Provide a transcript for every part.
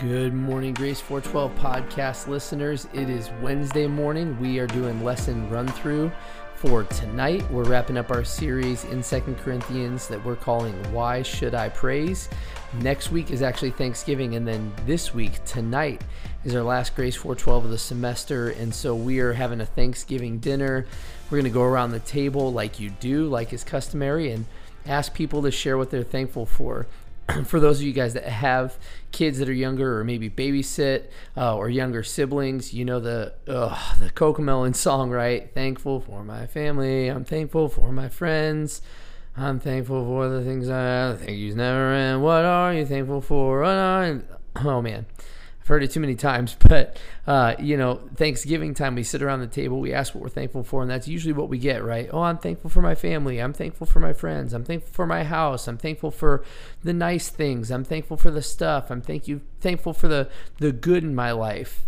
Good morning, Grace 412 podcast listeners. It is Wednesday morning. We are doing lesson run through for tonight. We're wrapping up our series in Second Corinthians that we're calling Why Should I Praise? Next week is actually Thanksgiving, and then this week, tonight, is our last Grace 412 of the semester. And so we are having a Thanksgiving dinner. We're going to go around the table like you do, like is customary, and ask people to share what they're thankful for. for those of you guys that have kids that are younger or maybe babysit uh, or younger siblings, you know the uh, the Cocomelon song, right? Thankful for my family. I'm thankful for my friends. I'm thankful for the things I have. Thank yous never end. What are you thankful for? Oh man, I've heard it too many times, but uh, you know, Thanksgiving time, we sit around the table, we ask what we're thankful for, and that's usually what we get, right? Oh, I'm thankful for my family. I'm thankful for my friends. I'm thankful for my house. I'm thankful for the nice things. I'm thankful for the stuff. I'm thank you thankful for the the good in my life.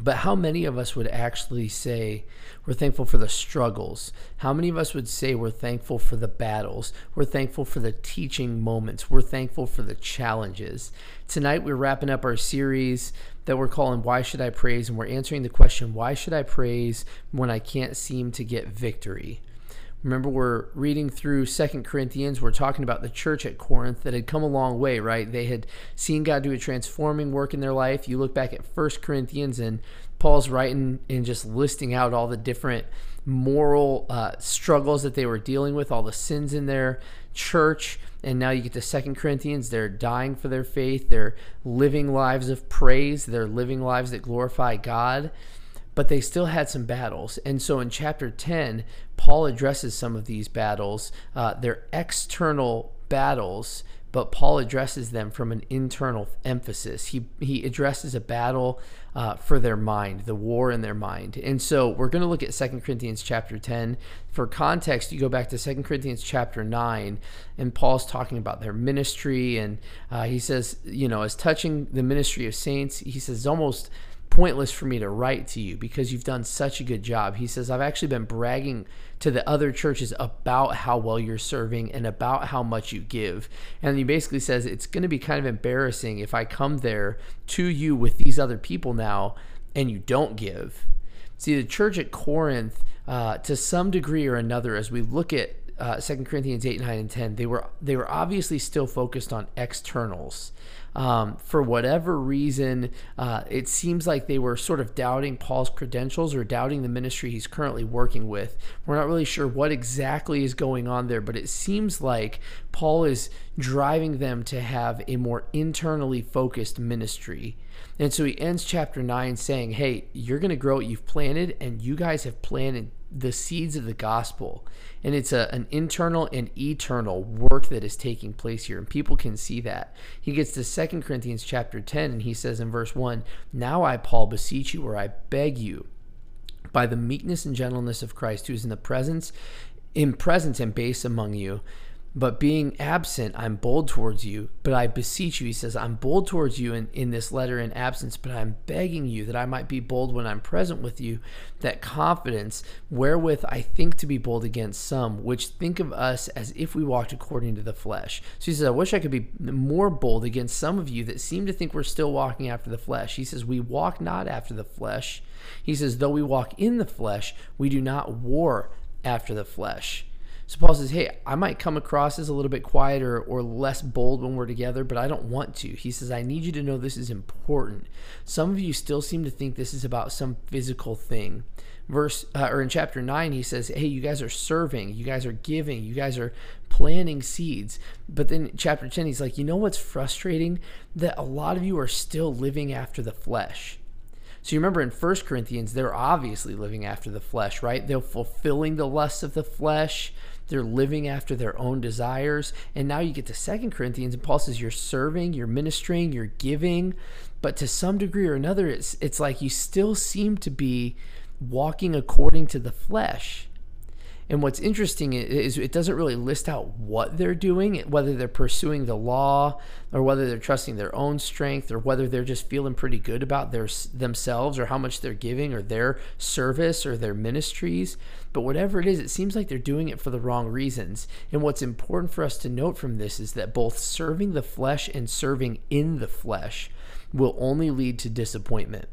But how many of us would actually say we're thankful for the struggles? How many of us would say we're thankful for the battles? We're thankful for the teaching moments. We're thankful for the challenges. Tonight, we're wrapping up our series that we're calling Why Should I Praise? And we're answering the question Why should I praise when I can't seem to get victory? Remember, we're reading through Second Corinthians. We're talking about the church at Corinth that had come a long way, right? They had seen God do a transforming work in their life. You look back at First Corinthians, and Paul's writing and just listing out all the different moral uh, struggles that they were dealing with, all the sins in their church. And now you get to Second Corinthians. They're dying for their faith. They're living lives of praise. They're living lives that glorify God but they still had some battles. And so in chapter 10, Paul addresses some of these battles. Uh, they're external battles, but Paul addresses them from an internal emphasis. He, he addresses a battle uh, for their mind, the war in their mind. And so we're going to look at 2 Corinthians chapter 10. For context, you go back to 2 Corinthians chapter 9, and Paul's talking about their ministry. And uh, he says, you know, as touching the ministry of saints, he says almost pointless for me to write to you because you've done such a good job. He says, I've actually been bragging to the other churches about how well you're serving and about how much you give. And he basically says, it's going to be kind of embarrassing if I come there to you with these other people now and you don't give. See, the church at Corinth, uh, to some degree or another, as we look at uh, 2 Corinthians 8, 9, and 10, they were they were obviously still focused on externals. Um, for whatever reason, uh, it seems like they were sort of doubting Paul's credentials or doubting the ministry he's currently working with. We're not really sure what exactly is going on there, but it seems like Paul is driving them to have a more internally focused ministry. And so he ends chapter 9 saying, Hey, you're going to grow what you've planted, and you guys have planted the seeds of the gospel. And it's a, an internal and eternal work that is taking place here. And people can see that. He gets to Second Corinthians chapter 10, and he says in verse 1 Now I, Paul, beseech you, or I beg you, by the meekness and gentleness of Christ, who is in the presence, in presence and base among you, but being absent, I'm bold towards you. But I beseech you, he says, I'm bold towards you in, in this letter in absence, but I'm begging you that I might be bold when I'm present with you, that confidence wherewith I think to be bold against some, which think of us as if we walked according to the flesh. So he says, I wish I could be more bold against some of you that seem to think we're still walking after the flesh. He says, We walk not after the flesh. He says, Though we walk in the flesh, we do not war after the flesh. So Paul says, Hey, I might come across as a little bit quieter or less bold when we're together, but I don't want to. He says, I need you to know this is important. Some of you still seem to think this is about some physical thing. Verse uh, or in chapter 9 he says, "Hey, you guys are serving, you guys are giving, you guys are planting seeds." But then chapter 10 he's like, "You know what's frustrating? That a lot of you are still living after the flesh." So you remember in 1 Corinthians, they're obviously living after the flesh, right? They're fulfilling the lusts of the flesh. They're living after their own desires. And now you get to Second Corinthians, and Paul says you're serving, you're ministering, you're giving. But to some degree or another, it's it's like you still seem to be walking according to the flesh. And what's interesting is it doesn't really list out what they're doing, whether they're pursuing the law or whether they're trusting their own strength or whether they're just feeling pretty good about their themselves or how much they're giving or their service or their ministries. But whatever it is, it seems like they're doing it for the wrong reasons. And what's important for us to note from this is that both serving the flesh and serving in the flesh will only lead to disappointment.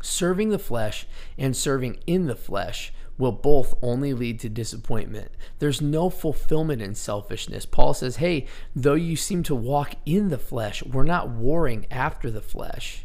Serving the flesh and serving in the flesh will both only lead to disappointment. There's no fulfillment in selfishness. Paul says, Hey, though you seem to walk in the flesh, we're not warring after the flesh.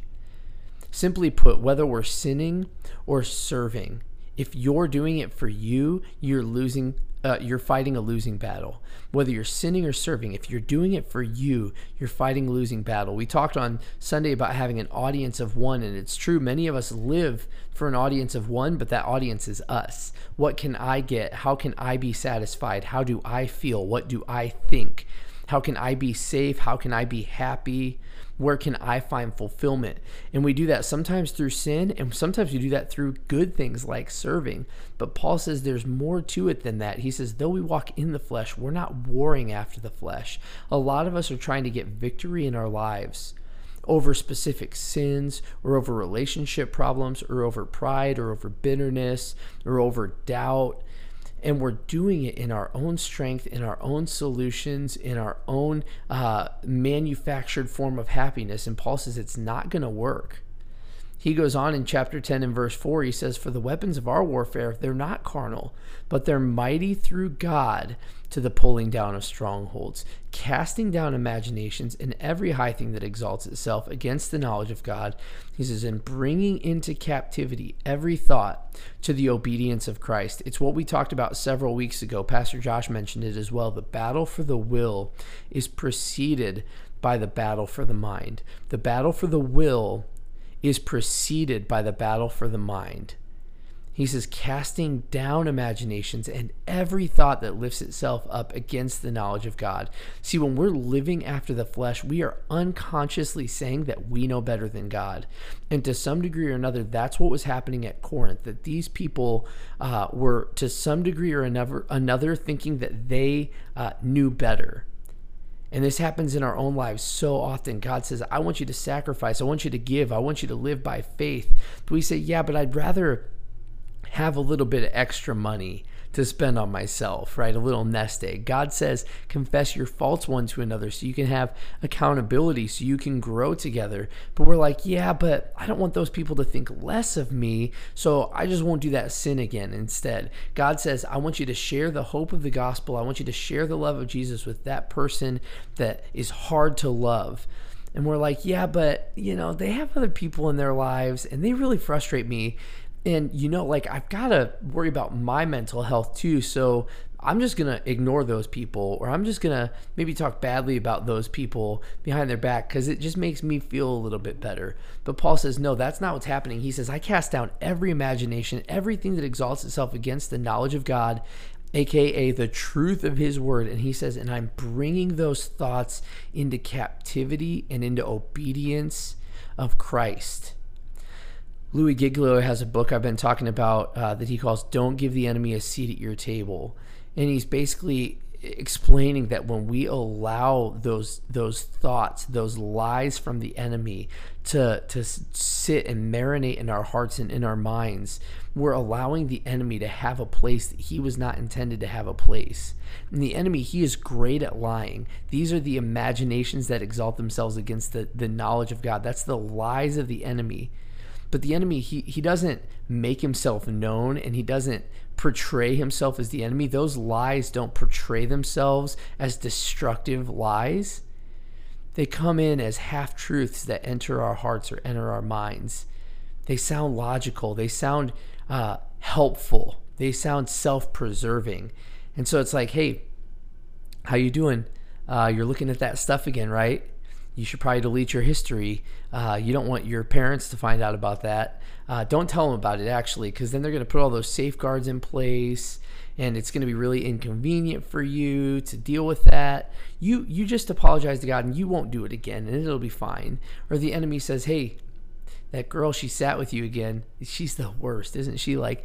Simply put, whether we're sinning or serving, if you're doing it for you, you're losing uh, you're fighting a losing battle. Whether you're sinning or serving, if you're doing it for you, you're fighting a losing battle. We talked on Sunday about having an audience of one, and it's true. Many of us live for an audience of one, but that audience is us. What can I get? How can I be satisfied? How do I feel? What do I think? How can I be safe? How can I be happy? Where can I find fulfillment? And we do that sometimes through sin, and sometimes we do that through good things like serving. But Paul says there's more to it than that. He says, though we walk in the flesh, we're not warring after the flesh. A lot of us are trying to get victory in our lives over specific sins or over relationship problems or over pride or over bitterness or over doubt and we're doing it in our own strength, in our own solutions, in our own uh, manufactured form of happiness. And Paul says it's not going to work. He goes on in chapter 10 and verse 4, he says, For the weapons of our warfare, they're not carnal, but they're mighty through God to the pulling down of strongholds, casting down imaginations and every high thing that exalts itself against the knowledge of God. He says, and bringing into captivity every thought to the obedience of Christ. It's what we talked about several weeks ago. Pastor Josh mentioned it as well. The battle for the will is preceded by the battle for the mind. The battle for the will is preceded by the battle for the mind. He says, casting down imaginations and every thought that lifts itself up against the knowledge of God. See, when we're living after the flesh, we are unconsciously saying that we know better than God. And to some degree or another, that's what was happening at Corinth, that these people uh, were, to some degree or another, another thinking that they uh, knew better. And this happens in our own lives so often. God says, I want you to sacrifice. I want you to give. I want you to live by faith. But we say, yeah, but I'd rather have a little bit of extra money to spend on myself, right? A little nest egg. God says, confess your faults one to another so you can have accountability, so you can grow together. But we're like, yeah, but I don't want those people to think less of me, so I just won't do that sin again instead. God says, I want you to share the hope of the gospel. I want you to share the love of Jesus with that person that is hard to love. And we're like, yeah, but you know, they have other people in their lives and they really frustrate me and you know like i've got to worry about my mental health too so i'm just going to ignore those people or i'm just going to maybe talk badly about those people behind their back because it just makes me feel a little bit better. But paul says no that's not what's happening. He says i cast down every imagination everything that exalts itself against the knowledge of god aka the truth of his word. And he says and i'm bringing those thoughts into captivity and into obedience of christ Louis Giglio has a book I've been talking about uh, that he calls Don't Give the Enemy a Seat at Your Table. And he's basically explaining that when we allow those those thoughts, those lies from the enemy to to sit and marinate in our hearts and in our minds, we're allowing the enemy to have a place that he was not intended to have a place. And the enemy, he is great at lying. These are the imaginations that exalt themselves against the, the knowledge of God. That's the lies of the enemy. But the enemy, he, he doesn't make himself known and he doesn't portray himself as the enemy. Those lies don't portray themselves as destructive lies. They come in as half truths that enter our hearts or enter our minds. They sound logical. They sound uh, helpful. They sound self-preserving. And so it's like, hey, how you doing? Uh, you're looking at that stuff again, right? You should probably delete your history. Uh, you don't want your parents to find out about that. Uh, don't tell them about it actually, because then they're going to put all those safeguards in place, and it's going to be really inconvenient for you to deal with that. You you just apologize to God, and you won't do it again, and it'll be fine. Or the enemy says, "Hey, that girl she sat with you again she's the worst isn't she like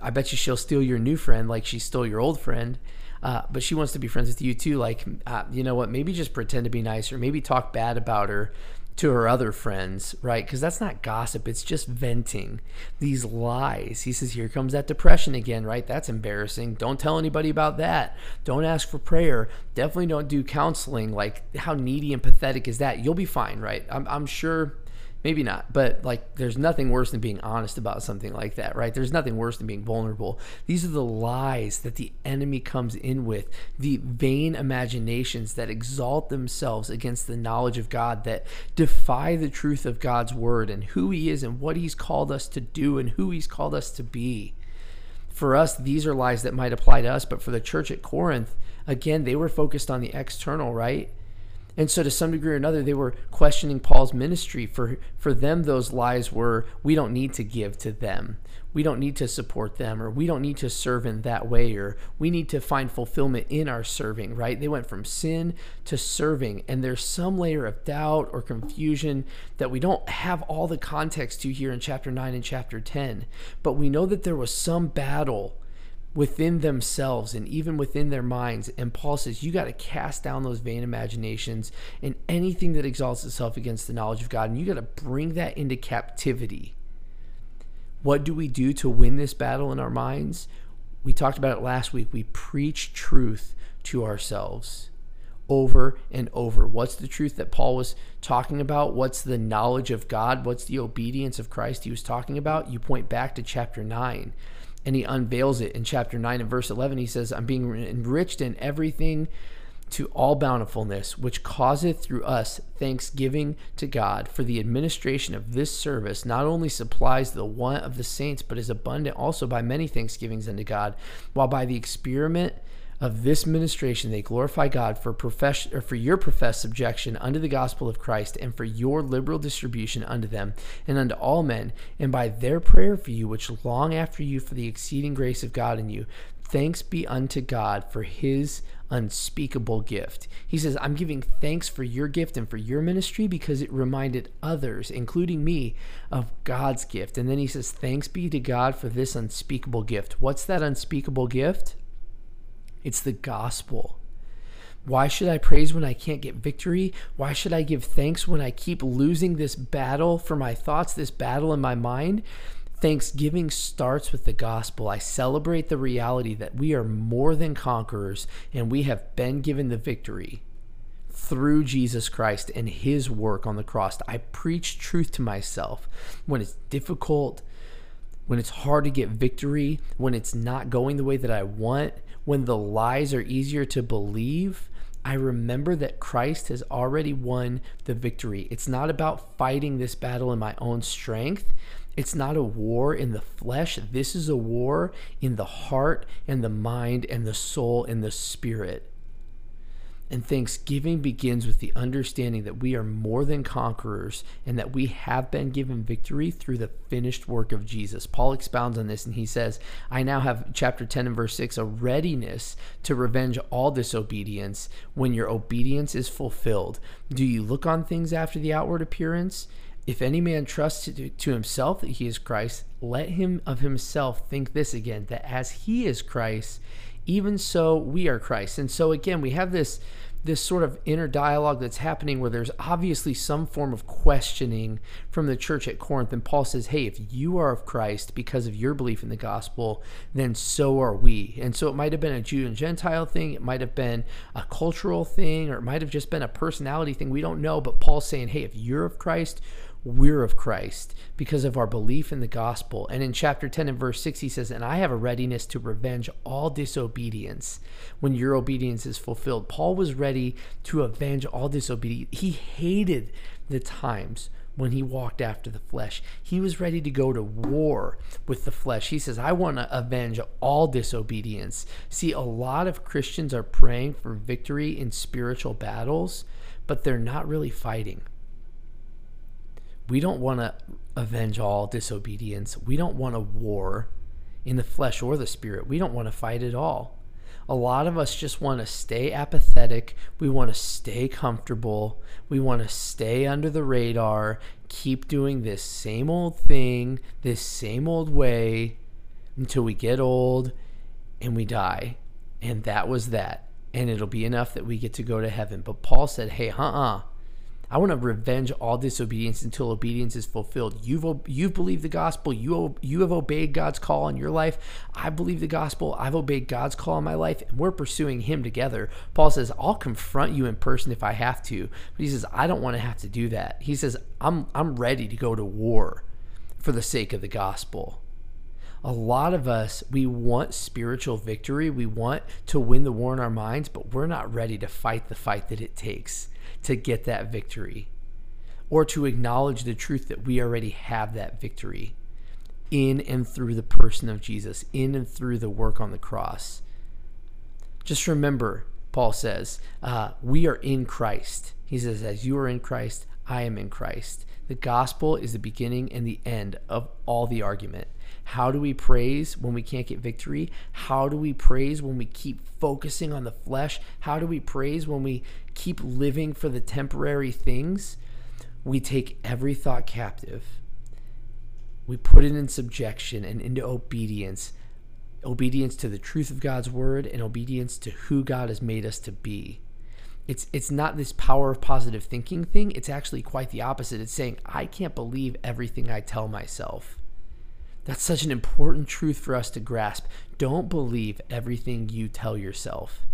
i bet you she'll steal your new friend like she stole your old friend uh, but she wants to be friends with you too. Like, uh, you know what? Maybe just pretend to be nice, or maybe talk bad about her, to her other friends, right? Because that's not gossip, it's just venting these lies. He says, Here comes that depression again, right? That's embarrassing. Don't tell anybody about that. Don't ask for prayer. Definitely don't do counseling. Like, how needy and pathetic is that? You'll be fine, right? I'm, I'm sure maybe not but like there's nothing worse than being honest about something like that right? There's nothing worse than being vulnerable. These are the lies that the enemy comes in with the vain imaginations that exalt themselves against the knowledge of god that defy the truth of god's word and who he is and what he's called us to do and who he's called us to be. For us these are lies that might apply to us but for the church at corinth again they were focused on the external right and so, to some degree or another, they were questioning Paul's ministry. For, for them, those lies were we don't need to give to them. We don't need to support them, or we don't need to serve in that way, or we need to find fulfillment in our serving, right? They went from sin to serving. And there's some layer of doubt or confusion that we don't have all the context to here in chapter 9 and chapter 10. But we know that there was some battle within themselves and even within their minds. And Paul says, You got to cast down those vain imaginations and anything that exalts itself against the knowledge of God. And you got to bring that into captivity. What do we do to win this battle in our minds? We talked about it last week. We preach truth to ourselves over and over. What's the truth that Paul was talking about? What's the knowledge of God? What's the obedience of Christ he was talking about? You point back to chapter 9 and he unveils it in chapter 9 and verse 11 he says i'm being enriched in everything to all bountifulness which causeth through us thanksgiving to god. For the administration of this service not only supplies the want of the saints but is abundant also by many thanksgivings unto god while by the experiment of this ministration they glorify God for profession or for your professed subjection unto the gospel of Christ and for your liberal distribution unto them and unto all men and by their prayer for you which long after you for the exceeding grace of God in you thanks be unto God for his unspeakable gift. He says, I'm giving thanks for your gift and for your ministry because it reminded others, including me, of God's gift. And then he says, Thanks be to God for this unspeakable gift. What's that unspeakable gift? It's the gospel. Why should I praise when I can't get victory? Why should I give thanks when I keep losing this battle for my thoughts, this battle in my mind? Thanksgiving starts with the gospel. I celebrate the reality that we are more than conquerors and we have been given the victory through Jesus Christ and his work on the cross. I preach truth to myself when it's difficult, when it's hard to get victory, when it's not going the way that I want, when the lies are easier to believe, I remember that Christ has already won the victory. It's not about fighting this battle in my own strength. It's not a war in the flesh. This is a war in the heart and the mind and the soul and the spirit. And thanksgiving begins with the understanding that we are more than conquerors and that we have been given victory through the finished work of Jesus. Paul expounds on this and he says, I now have, chapter 10 and verse 6, a readiness to revenge all disobedience when your obedience is fulfilled. Do you look on things after the outward appearance? If any man trusts to, himself that he is Christ, let him of himself think this again, that as he is Christ, even so we are Christ. And so again, we have this this sort of inner dialogue that's happening where there's obviously some form of questioning from the church at Corinth. And Paul says, Hey, if you are of Christ because of your belief in the gospel, then so are we. And so it might have been a Jew and Gentile thing, it might have been a cultural thing, or it might have just been a personality thing. We don't know. But Paul's saying, Hey, if you're of Christ, we're of Christ because of our belief in the gospel. And in chapter 10 and verse 6, he says, And I have a readiness to revenge all disobedience when your obedience is fulfilled. Paul was ready to avenge all disobedience. He hated the times when he walked after the flesh. He was ready to go to war with the flesh. He says, I want to avenge all disobedience. See, a lot of Christians are praying for victory in spiritual battles, but they're not really fighting. We don't want to avenge all disobedience. We don't want a war in the flesh or the spirit. We don't want to fight at all. A lot of us just want to stay apathetic. We want to stay comfortable. We want to stay under the radar, keep doing this same old thing, this same old way until we get old and we die. And that was that. And it'll be enough that we get to go to heaven. But Paul said, hey, uh uh-uh. uh I want to revenge all disobedience until obedience is fulfilled. You've you've believed the gospel. You you have obeyed God's call in your life. I believe the gospel. I've obeyed God's call in my life, and we're pursuing Him together. Paul says, "I'll confront you in person if I have to," but he says, "I don't want to have to do that." He says, "I'm I'm ready to go to war for the sake of the gospel." a lot of us, we want spiritual victory. We want to win the war in our minds, but we're not ready to fight the fight that it takes to get that victory or to acknowledge the truth that we already have that victory in and through the person of Jesus, in and through the work on the cross. Just remember, Paul says, uh, we are in Christ. He says, as you are in Christ, I am in Christ. The gospel is the beginning and the end of all the argument. How do we praise when we can't get victory? How do we praise when we keep focusing on the flesh? How do we praise when we keep living for the temporary things? We take every thought captive. We put it in subjection and into obedience obedience to the truth of God's word and obedience to who God has made us to be. It's it's not this power of positive thinking thing. It's actually quite the opposite. It's saying I can't believe everything I tell myself. That's such an important truth for us to grasp. Don't believe everything you tell yourself.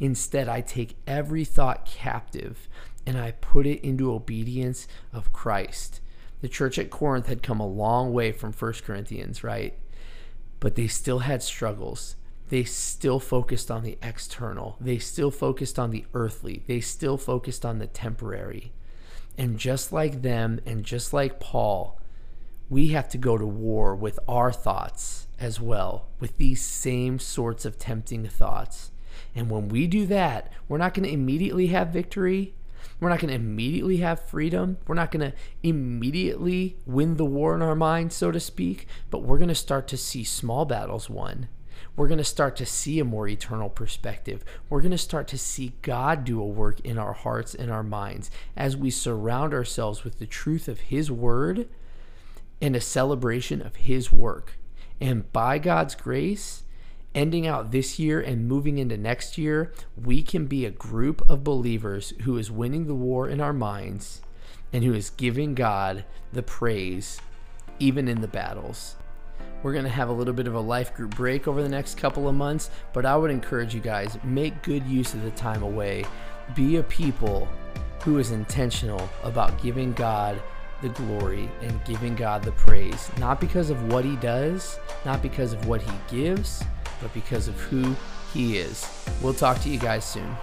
Instead, I take every thought captive and I put it into obedience of Christ. The church at Corinth had come a long way from 1 Corinthians, right? But they still had struggles. They still focused on the external. They still focused on the earthly. They still focused on the temporary. And just like them, and just like Paul, we have to go to war with our thoughts as well, with these same sorts of tempting thoughts. And when we do that, we're not going to immediately have victory. We're not going to immediately have freedom. We're not going to immediately win the war in our mind, so to speak, but we're going to start to see small battles won. We're going to start to see a more eternal perspective. We're going to start to see God do a work in our hearts and our minds as we surround ourselves with the truth of His Word and a celebration of His work. And by God's grace, ending out this year and moving into next year, we can be a group of believers who is winning the war in our minds and who is giving God the praise even in the battles. We're going to have a little bit of a life group break over the next couple of months, but I would encourage you guys make good use of the time away. Be a people who is intentional about giving God the glory and giving God the praise, not because of what he does, not because of what he gives, but because of who he is. We'll talk to you guys soon.